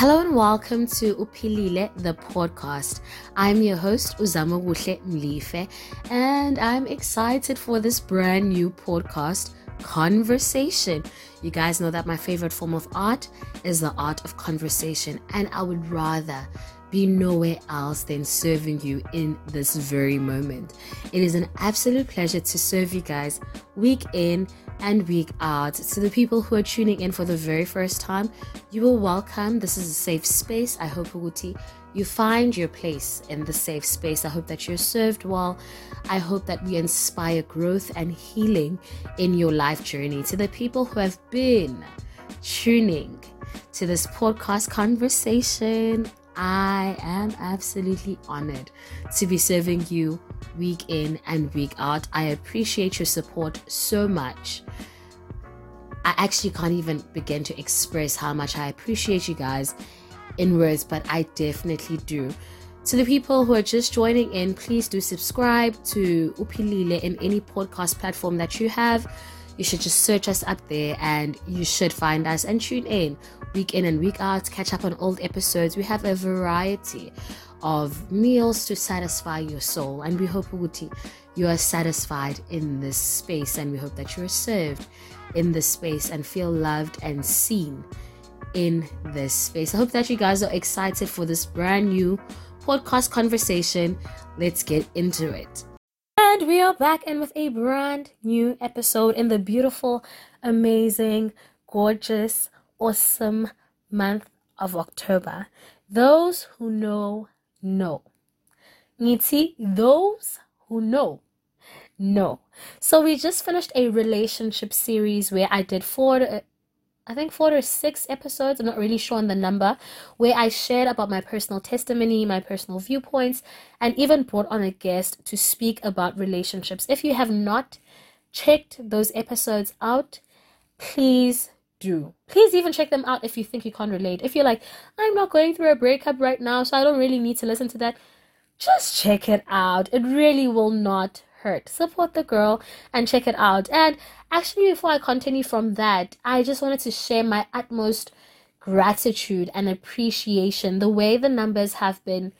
Hello and welcome to Upilile, the podcast. I'm your host, Uzama Wuhle Mlife, and I'm excited for this brand new podcast, Conversation. You guys know that my favorite form of art is the art of conversation, and I would rather be nowhere else than serving you in this very moment. It is an absolute pleasure to serve you guys week in and week out. To the people who are tuning in for the very first time, you are welcome. This is a safe space. I hope Uguti you find your place in the safe space. I hope that you're served well. I hope that we inspire growth and healing in your life journey. To the people who have been tuning to this podcast conversation, I am absolutely honored to be serving you week in and week out. I appreciate your support so much. I actually can't even begin to express how much I appreciate you guys in words, but I definitely do. To the people who are just joining in, please do subscribe to Upilile in any podcast platform that you have you should just search us up there and you should find us and tune in week in and week out, catch up on old episodes. We have a variety of meals to satisfy your soul, and we hope Uguti, you are satisfied in this space, and we hope that you are served in this space and feel loved and seen in this space. I hope that you guys are excited for this brand new podcast conversation. Let's get into it. And we are back and with a brand new episode in the beautiful, amazing, gorgeous, awesome month of October. Those who know, know. Niti, those who know, know. So we just finished a relationship series where I did four I think four or six episodes, I'm not really sure on the number, where I shared about my personal testimony, my personal viewpoints, and even brought on a guest to speak about relationships. If you have not checked those episodes out, please do. Please even check them out if you think you can't relate. If you're like, I'm not going through a breakup right now, so I don't really need to listen to that, just check it out. It really will not hurt. Support the girl and check it out. And actually, before I continue from that, I just wanted to share my utmost gratitude and appreciation the way the numbers have been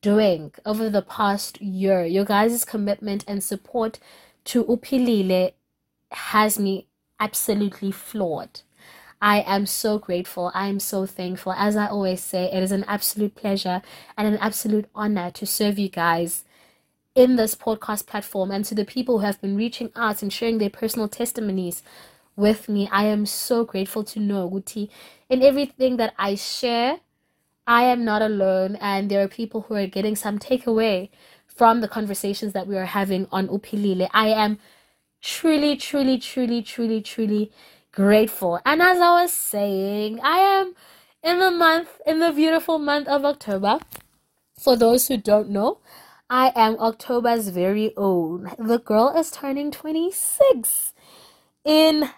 doing over the past year. Your guys' commitment and support to Upilile has me absolutely floored. I am so grateful. I am so thankful. As I always say, it is an absolute pleasure and an absolute honor to serve you guys in this podcast platform and to the people who have been reaching out and sharing their personal testimonies with me. I am so grateful to know, Guti, in everything that I share, I am not alone, and there are people who are getting some takeaway from the conversations that we are having on Upilile. I am truly, truly, truly, truly, truly grateful. And as I was saying, I am in the month, in the beautiful month of October. For those who don't know, I am October's very own. The girl is turning 26 in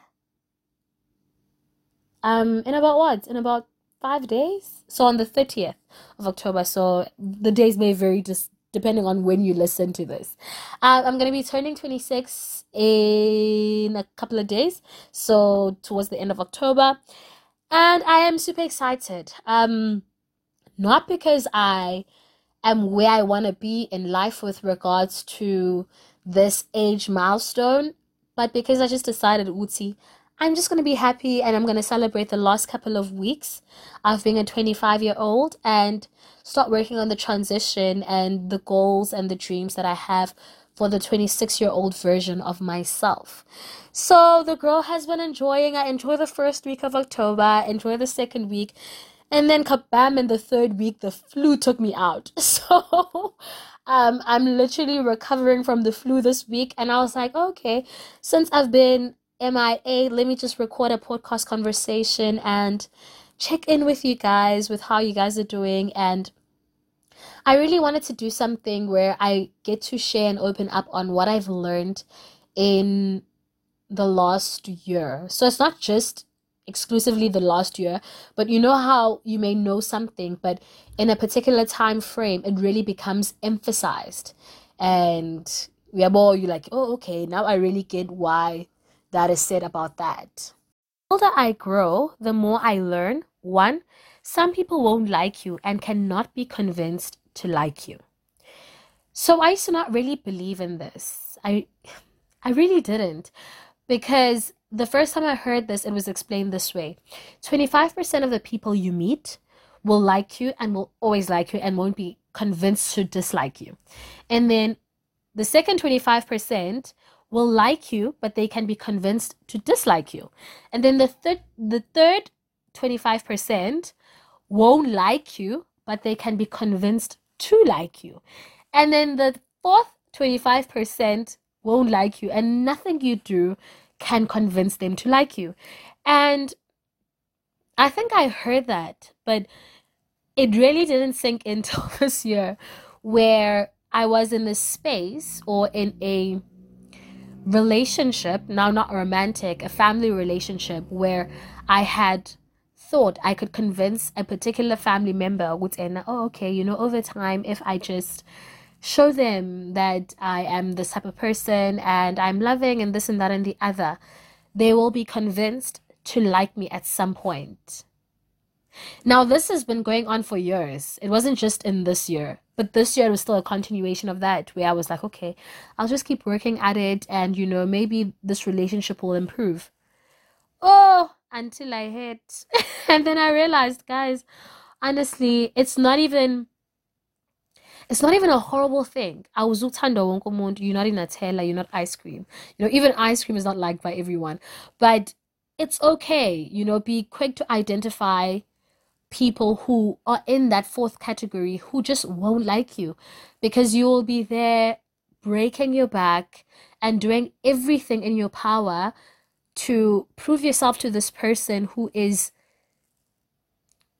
um in about what? In about 5 days. So on the 30th of October. So the days may vary just depending on when you listen to this. Uh, I'm going to be turning 26 in a couple of days. So towards the end of October. And I am super excited. Um not because I am where I want to be in life with regards to this age milestone. But because I just decided, Uti, I'm just going to be happy and I'm going to celebrate the last couple of weeks of being a 25 year old and start working on the transition and the goals and the dreams that I have for the 26 year old version of myself. So the girl has been enjoying. I enjoy the first week of October, enjoy the second week. And then kabam in the third week the flu took me out. So um I'm literally recovering from the flu this week and I was like, okay, since I've been MIA, let me just record a podcast conversation and check in with you guys with how you guys are doing and I really wanted to do something where I get to share and open up on what I've learned in the last year. So it's not just exclusively the last year but you know how you may know something but in a particular time frame it really becomes emphasized and we are more you like oh okay now i really get why that is said about that the older i grow the more i learn one, some people won't like you and cannot be convinced to like you. So I used to not really believe in this. I I really didn't. Because the first time I heard this, it was explained this way 25% of the people you meet will like you and will always like you and won't be convinced to dislike you. And then the second 25% will like you, but they can be convinced to dislike you. And then the third the third 25% won't like you, but they can be convinced to like you. And then the fourth 25% won't like you, and nothing you do can convince them to like you. And I think I heard that, but it really didn't sink until this year where I was in this space or in a relationship, now not romantic, a family relationship where I had thought I could convince a particular family member would with oh okay, you know, over time if I just show them that I am this type of person and I'm loving and this and that and the other, they will be convinced to like me at some point. Now, this has been going on for years. It wasn't just in this year, but this year it was still a continuation of that where I was like, okay, I'll just keep working at it and, you know, maybe this relationship will improve. Oh, until I hit. and then I realized, guys, honestly, it's not even it's not even a horrible thing. I was uthando you're not in a teller, you're not ice cream. You know, even ice cream is not liked by everyone. But it's okay, you know, be quick to identify people who are in that fourth category who just won't like you because you will be there breaking your back and doing everything in your power to prove yourself to this person who is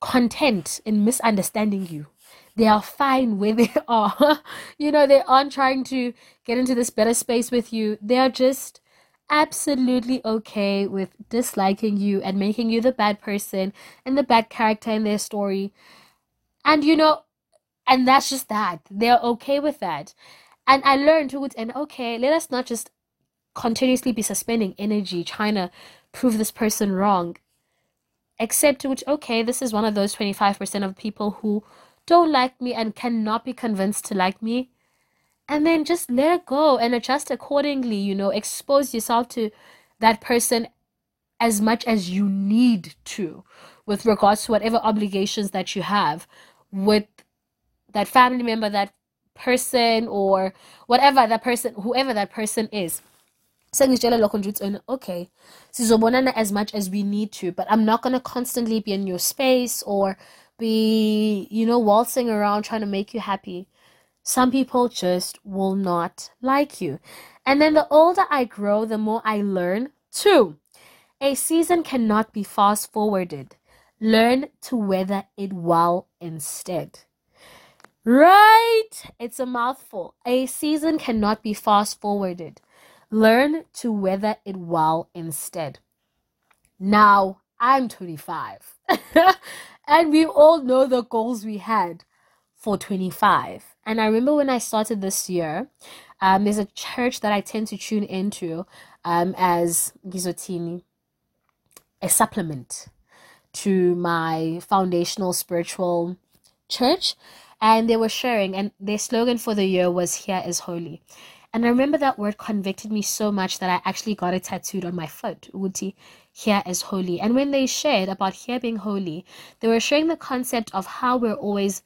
content in misunderstanding you they are fine where they are. you know, they aren't trying to get into this better space with you. They are just absolutely okay with disliking you and making you the bad person and the bad character in their story. And you know, and that's just that. They're okay with that. And I learned to and okay, let us not just continuously be suspending energy trying to prove this person wrong. Except which okay, this is one of those 25% of people who don't like me and cannot be convinced to like me. And then just let it go and adjust accordingly you know expose yourself to that person as much as you need to with regards to whatever obligations that you have with that family member that person or whatever that person whoever that person is. Sengitshela lokho nje ukuthi oh, okay sizobonana as much as we need to but i'm not going to constantly be in your space or be, you know, waltzing around trying to make you happy. Some people just will not like you. And then the older I grow, the more I learn too. A season cannot be fast forwarded. Learn to weather it well instead. Right? It's a mouthful. A season cannot be fast forwarded. Learn to weather it well instead. Now, I'm 25. And we all know the goals we had for 25. And I remember when I started this year, um, there's a church that I tend to tune into um, as Gizotini, a supplement to my foundational spiritual church. And they were sharing, and their slogan for the year was Here is Holy. And I remember that word convicted me so much that I actually got it tattooed on my foot. Uti, here is holy. And when they shared about here being holy, they were sharing the concept of how we're always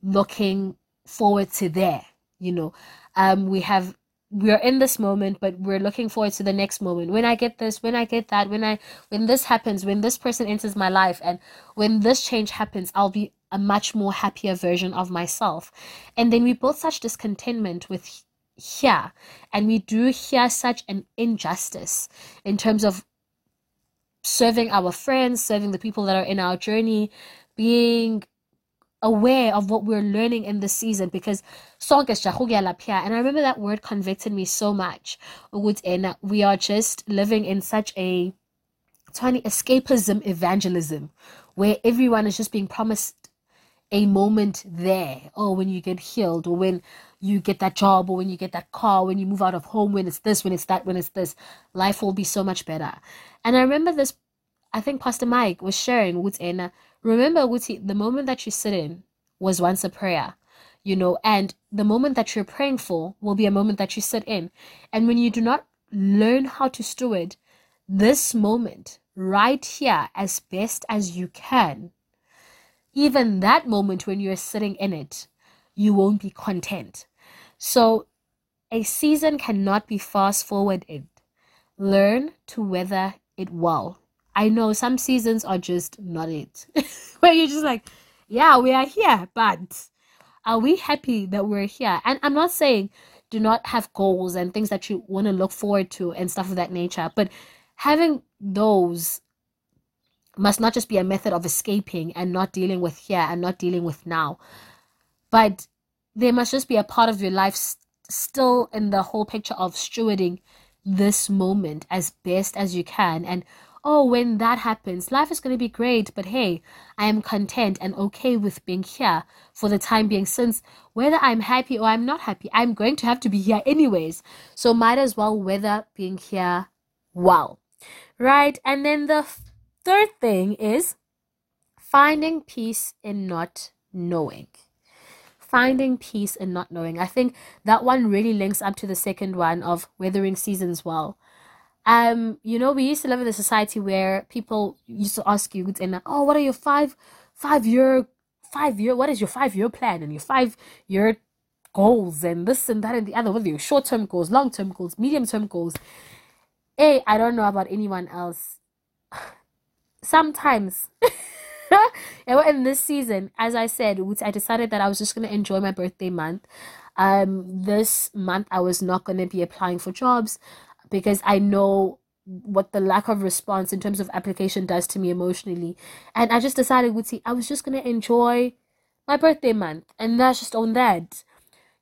looking forward to there. You know, um, we have we're in this moment but we're looking forward to the next moment when i get this when i get that when i when this happens when this person enters my life and when this change happens i'll be a much more happier version of myself and then we build such discontentment with here and we do hear such an injustice in terms of serving our friends serving the people that are in our journey being aware of what we're learning in this season because and I remember that word convicted me so much. We are just living in such a tiny escapism evangelism where everyone is just being promised a moment there. Oh, when you get healed or when you get that job or when you get that car, when you move out of home, when it's this, when it's that, when it's this, life will be so much better. And I remember this, I think Pastor Mike was sharing with Anna, remember ukuthi the moment that you sit in was once a prayer you know and the moment that you're praying for will be a moment that you sit in and when you do not learn how to steward this moment right here as best as you can even that moment when you're sitting in it you won't be content so a season cannot be fast forwarded learn to weather it well I know some seasons are just not it. Where you're just like, yeah, we are here, but are we happy that we're here? And I'm not saying do not have goals and things that you want to look forward to and stuff of that nature, but having those must not just be a method of escaping and not dealing with here and not dealing with now, but they must just be a part of your life st- still in the whole picture of stewarding this moment as best as you can and oh, when that happens, life is going to be great, but hey, I am content and okay with being here for the time being, since whether I'm happy or I'm not happy, I'm going to have to be here anyways. So might as well weather being here well. Right? And then the third thing is finding peace in not knowing. Finding peace in not knowing. I think that one really links up to the second one of weathering seasons well um, you know, we used to live in a society where people used to ask you, and oh, what are your five, five year, five year, what is your five year plan and your five year goals and this and that and the other, are your short term goals, long term goals, medium term goals. Hey, I don't know about anyone else. Sometimes, in this season, as I said, I decided that I was just gonna enjoy my birthday month. Um, this month I was not gonna be applying for jobs because I know what the lack of response in terms of application does to me emotionally. And I just decided, would see, I was just gonna enjoy my birthday month, and that's just on that,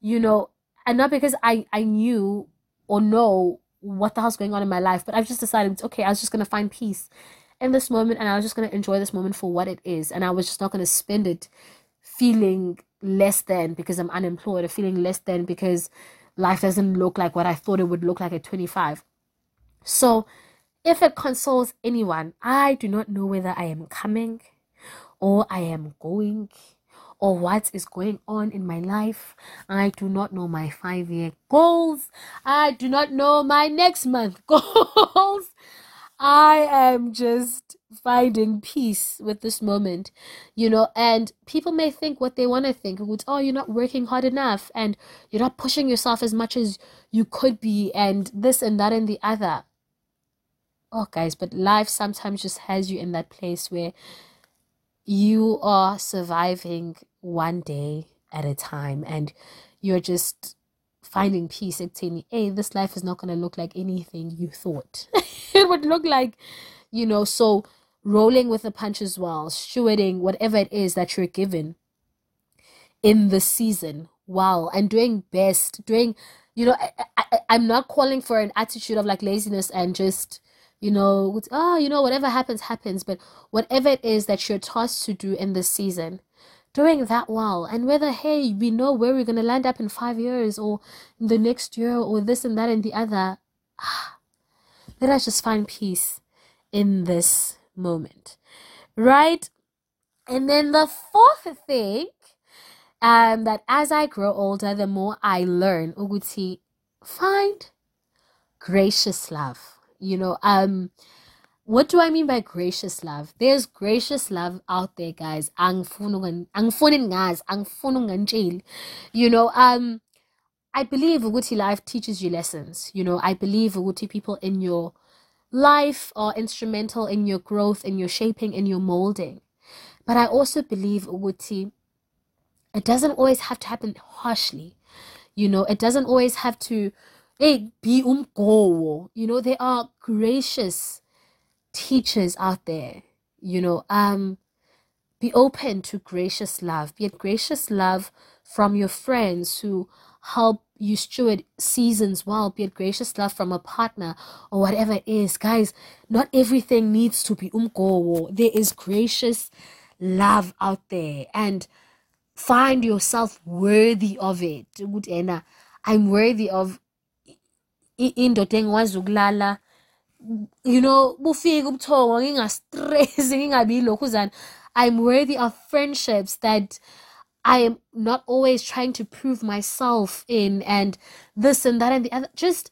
you know, and not because I I knew or know what the hell's going on in my life, but I've just decided, okay, I was just gonna find peace in this moment, and I was just gonna enjoy this moment for what it is, and I was just not gonna spend it feeling less than because I'm unemployed or feeling less than because life doesn't look like what I thought it would look like at 25. So, if it consoles anyone, I do not know whether I am coming or I am going or what is going on in my life. I do not know my five year goals. I do not know my next month goals. I am just finding peace with this moment, you know. And people may think what they want to think. It's, oh, you're not working hard enough and you're not pushing yourself as much as you could be, and this and that and the other. Oh, guys, but life sometimes just has you in that place where you are surviving one day at a time and you're just finding peace saying, hey, this life is not going to look like anything you thought it would look like, you know. So rolling with the punches while stewarding whatever it is that you're given in the season wow and doing best doing you know I, i'm not calling for an attitude of like laziness and just you know oh you know whatever happens happens but whatever it is that you're tasked to do in this season doing that well and whether hey we know where we're going to land up in five years or the next year or this and that and the other ah, let us just find peace in this moment, right? And then the fourth thing, um, that as I grow older, the more I learn, Uguti, find gracious love. You know, um, what do I mean by gracious love? There's gracious love out there, guys. You know, um, I believe Uguti life teaches you lessons. You know, I believe Uguti people in your life are instrumental in your growth, in your shaping, in your molding. But I also believe, Uguti, it doesn't always have to happen harshly. You know, it doesn't always have to hey, be umgo. You know, there are gracious teachers out there. You know, um, be open to gracious love. Be it gracious love from your friends who help you steward seasons well, be it gracious love from a partner or whatever it is. Guys, not everything needs to be umgo. There is gracious love out there and find yourself worthy of it. I'm worthy of ukulala you know ubuthongo ngingabi I'm worthy of friendships that I am not always trying to prove myself in and this and that and the other. Just,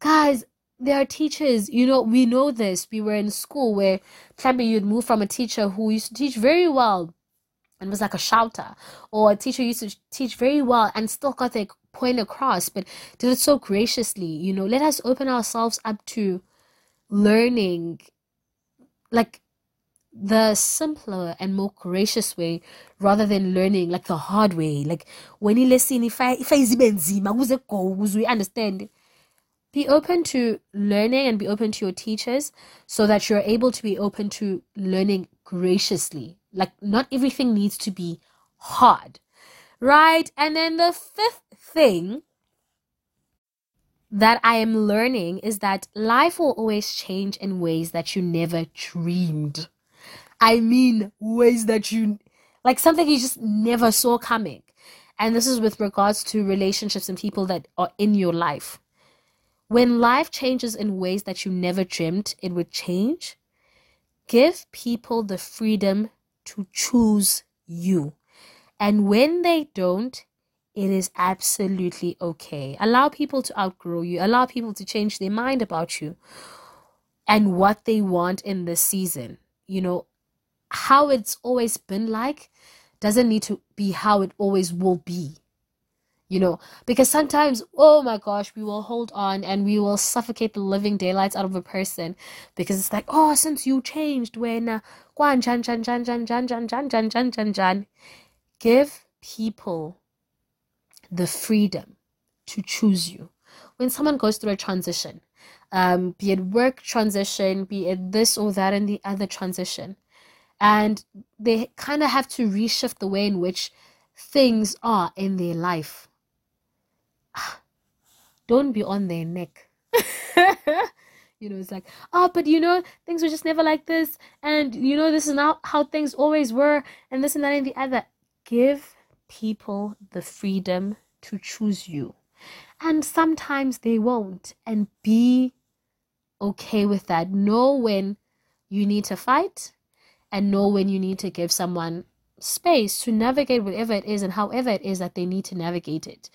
guys, there are teachers, you know, we know this. We were in school where maybe you'd move from a teacher who used to teach very well and was like a shouter, or a teacher used to teach very well and still got their point across, but did it so graciously. You know, let us open ourselves up to learning, like the simpler and more gracious way rather than learning like the hard way. Like when you listen if i if i understand? Be open to learning and be open to your teachers so that you're able to be open to learning graciously. Like not everything needs to be hard. Right? And then the fifth thing that I am learning is that life will always change in ways that you never dreamed. I mean, ways that you like something you just never saw coming. And this is with regards to relationships and people that are in your life. When life changes in ways that you never dreamed it would change, give people the freedom to choose you. And when they don't, it is absolutely okay. Allow people to outgrow you, allow people to change their mind about you and what they want in this season. You know, how it's always been like doesn't need to be how it always will be. You know, because sometimes, oh my gosh, we will hold on and we will suffocate the living daylights out of a person because it's like, oh, since you changed, when uh, give people the freedom to choose you. When someone goes through a transition, um, be it work transition, be it this or that and the other transition, and they kind of have to reshift the way in which things are in their life. Don't be on their neck. you know, it's like, oh, but you know, things were just never like this, and you know, this is not how things always were, and this and that and the other. Give people the freedom to choose you. And sometimes they won't, and be okay with that. Know when you need to fight and know when you need to give someone space to navigate whatever it is and however it is that they need to navigate it.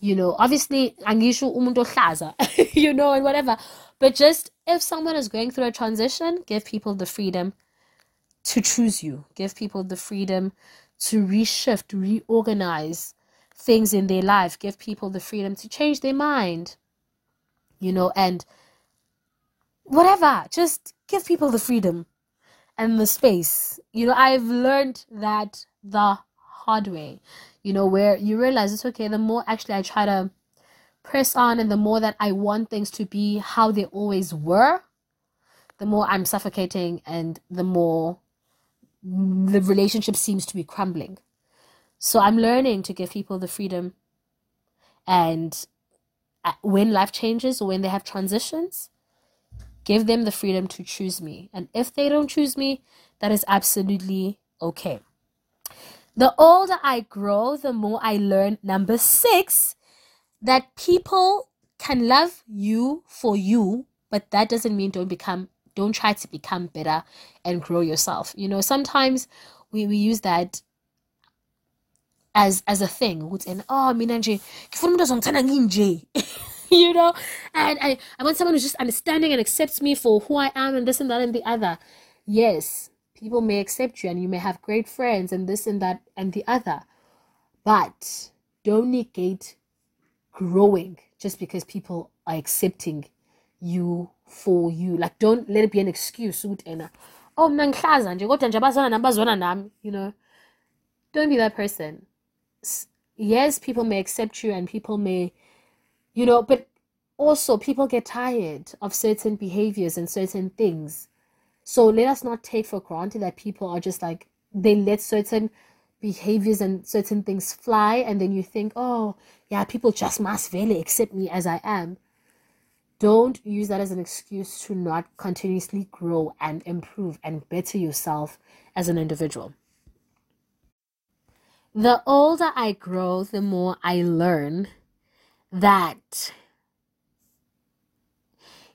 You know, obviously, you know, and whatever. But just if someone is going through a transition, give people the freedom to choose you. Give people the freedom to reshift, reorganize things in their life. Give people the freedom to change their mind. You know, and whatever. Just give people the freedom and the space. You know, I've learned that the hard way, you know, where you realize it's okay, the more actually I try to press on and the more that I want things to be how they always were, the more I'm suffocating and the more the relationship seems to be crumbling. So I'm learning to give people the freedom and uh, when life changes or when they have transitions, Give them the freedom to choose me. And if they don't choose me, that is absolutely okay. The older I grow, the more I learn. Number six, that people can love you for you, but that doesn't mean don't become, don't try to become better and grow yourself. You know, sometimes we, we use that as as a thing. And oh, ah, mina nje, you know and I, I want someone who's just understanding and accepts me for who i am and this and that and the other yes people may accept you and you may have great friends and this and that and the other but don't negate growing just because people are accepting you for you. Like don't let it be an excuse oh mna you know. Don't be that person. Yes people may accept you and people may you know but also people get tired of certain behaviors and certain things. So let us not take for granted that people are just like they let certain behaviors and certain things fly and then you think oh yeah people just must really accept me as i am don't use that as an excuse to not continuously grow and improve and better yourself as an individual the older i grow the more i learn that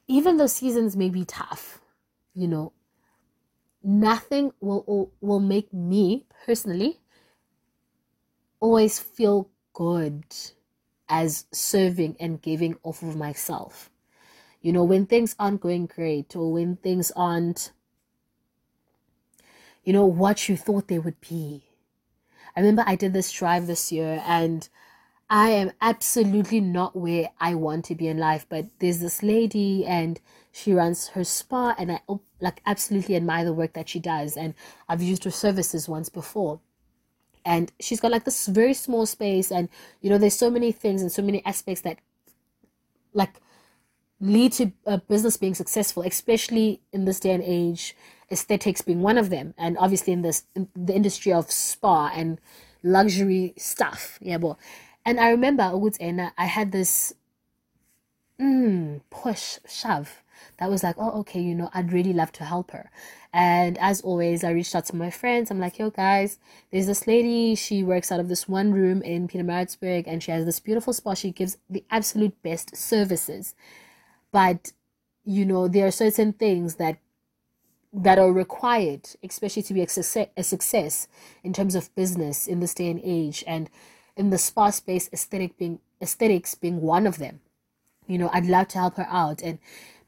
even though seasons may be tough, you know, nothing will will make me personally always feel good as serving and giving off of myself. You know, when things aren't going great or when things aren't, you know, what you thought they would be. I remember I did this drive this year and I am absolutely not where I want to be in life, but there's this lady and she runs her spa and I oh, like absolutely admire the work that she does and I've used her services once before and she's got like this very small space and you know there's so many things and so many aspects that like lead to a business being successful especially in this day and age aesthetics being one of them and obviously in this in the industry of spa and luxury stuff yeah but and i remember i had this mm, push shove that was like, oh, okay, you know, I'd really love to help her. And as always, I reached out to my friends. I'm like, yo, guys, there's this lady. She works out of this one room in Pietermaritzburg and she has this beautiful spa. She gives the absolute best services. But, you know, there are certain things that that are required, especially to be a success, a success in terms of business in this day and age, and in the spa space, aesthetic being aesthetics being one of them. You know, I'd love to help her out, and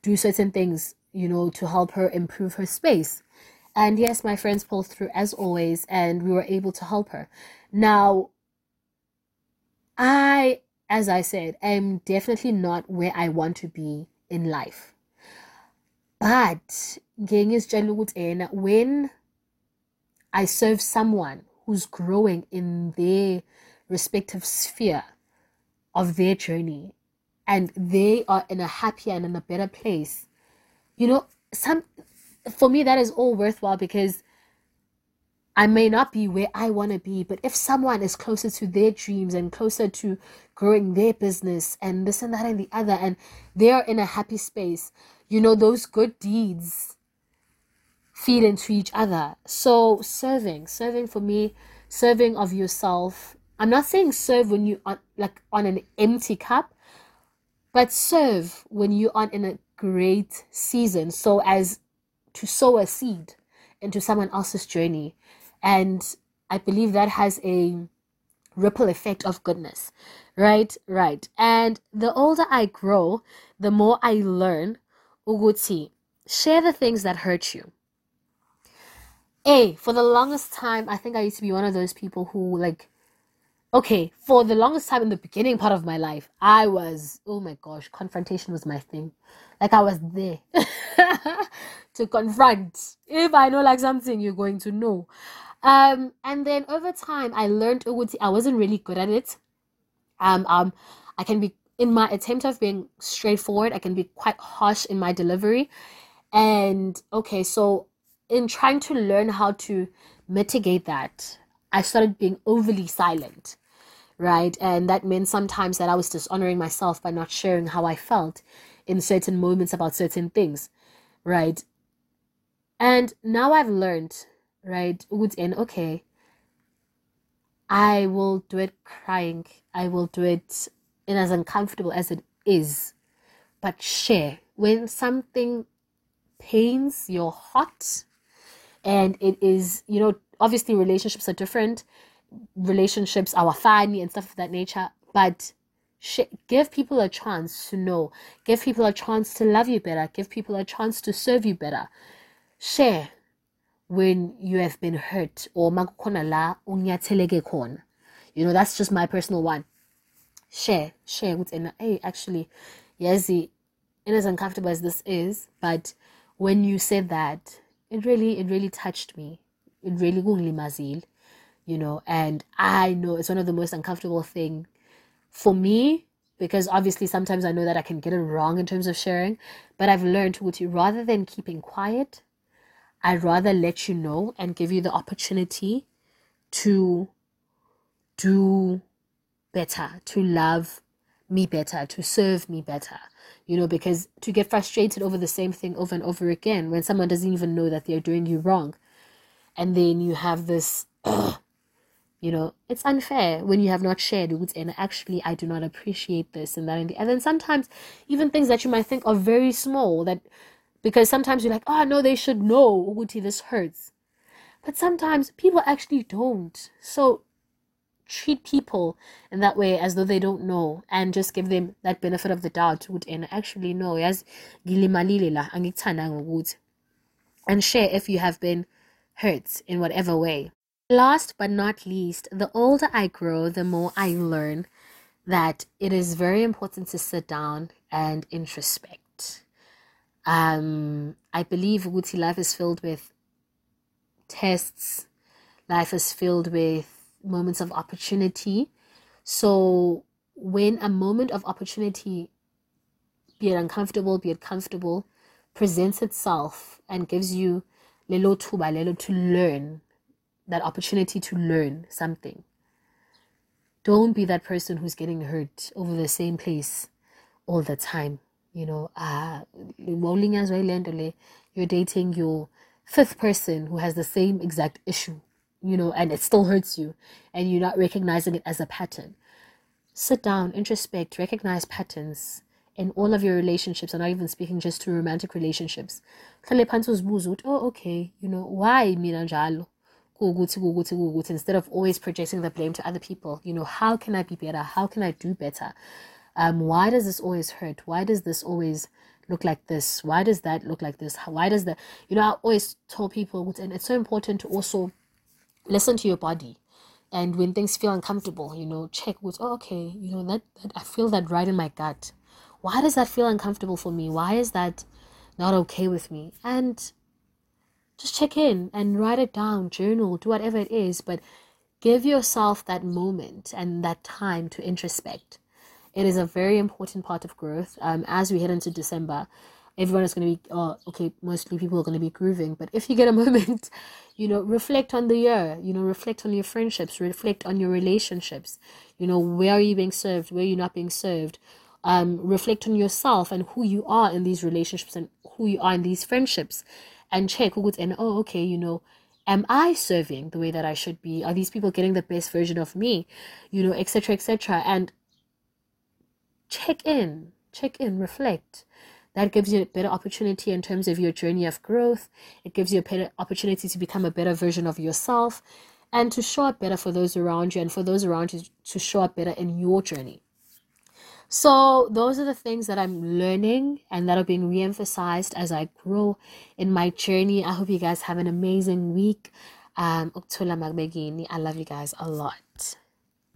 do certain things, you know, to help her improve her space. And yes, my friends pulled through as always, and we were able to help her. Now, I, as I said, am definitely not where I want to be in life. But when I serve someone who's growing in their respective sphere of their journey and they are in a happier and in a better place you know some for me that is all worthwhile because I may not be where I want to be, but if someone is closer to their dreams and closer to growing their business and this and that and the other, and they're in a happy space, you know, those good deeds feed into each other. So, serving, serving for me, serving of yourself. I'm not saying serve when you are like on an empty cup, but serve when you are in a great season so as to sow a seed into someone else's journey. And I believe that has a ripple effect of goodness. Right, right. And the older I grow, the more I learn. Uguti, share the things that hurt you. A, for the longest time, I think I used to be one of those people who like okay, for the longest time in the beginning part of my life, I was, oh my gosh, confrontation was my thing. Like I was there to confront. If I know like something, you're going to know. Um, and then over time, I learned Uguti. I wasn't really good at it. Um, um, I can be in my attempt of being straightforward. I can be quite harsh in my delivery. And okay, so in trying to learn how to mitigate that, I started being overly silent right? And that meant sometimes that I was dishonoring myself by not sharing how I felt in certain moments about certain things, right? And now I've learned, right? in okay, I will do it crying. I will do it in as uncomfortable as it is. But share when something pains your heart and it is, you know, obviously relationships are different relationships, our family, and stuff of that nature. But give people a chance to know, give people a chance to love you better, give people a chance to serve you better. Share when you have been hurt or la You know, that's just my personal one. Share, share with and hey, actually, yes, it as uncomfortable as this is, but when you said that, it really, it really touched me. It really mazil you know and i know it's one of the most uncomfortable thing for me because obviously sometimes i know that i can get it wrong in terms of sharing but i've learned to rather than keeping quiet i'd rather let you know and give you the opportunity to do better to love me better to serve me better you know because to get frustrated over the same thing over and over again when someone doesn't even know that they're doing you wrong. And then you have this you know it's unfair when you have not shared with and actually i do not appreciate this and that and the and then sometimes even things that you might think are very small that because sometimes you're like oh no they should know. Ukuthi this hurts. But sometimes people actually don't. So treat people in that way as though they don't know and just give them that benefit of the doubt and actually no yes and share if you have been hurt in whatever way. Last but not least the older i grow the more i learn that it is very important to sit down and introspect um i believe Guti life is filled with tests life is filled with moments of opportunity. So when a moment of opportunity, be it uncomfortable, be it comfortable, presents itself and gives you lelo tuba, lelo to learn, that opportunity to learn something. Don't be that person who's getting hurt over the same place all the time. You know, uh, you're dating your fifth person who has the same exact issue you know, and it still hurts you and you're not recognizing it as a pattern. Sit down, introspect, recognize patterns in all of your relationships. I'm not even speaking just to romantic relationships. Oh, okay, you know, why mina? Instead of always projecting the blame to other people, you know, how can I be better? How can I do better? Um, why does this always hurt? Why does this always look like this? Why does that look like this? Why does that? You know, I always tell people, and it's so important to also listen to your body and when things feel uncomfortable you know check with oh, okay you know that, that i feel that right in my gut why does that feel uncomfortable for me why is that not okay with me and just check in and write it down journal do whatever it is but give yourself that moment and that time to introspect it is a very important part of growth. Um, as we head into december everyone is going to be oh, okay mostly people are going to be grooving. But if you get a moment you know reflect on the year you know reflect on your friendships reflect on your relationships. You know where are you being served? Where are you not being served? Um, reflect on yourself and who you are in these relationships and who you are in these friendships. And check who would and oh okay you know am i serving the way that i should be? Are these people getting the best version of me? You know etc etc and check in check in reflect that gives you a better opportunity in terms of your journey of growth. It gives you a better opportunity to become a better version of yourself and to show up better for those around you and for those around you to show up better in your journey. So, those are the things that I'm learning and that are being re emphasized as I grow in my journey. I hope you guys have an amazing week. Um, I love you guys a lot.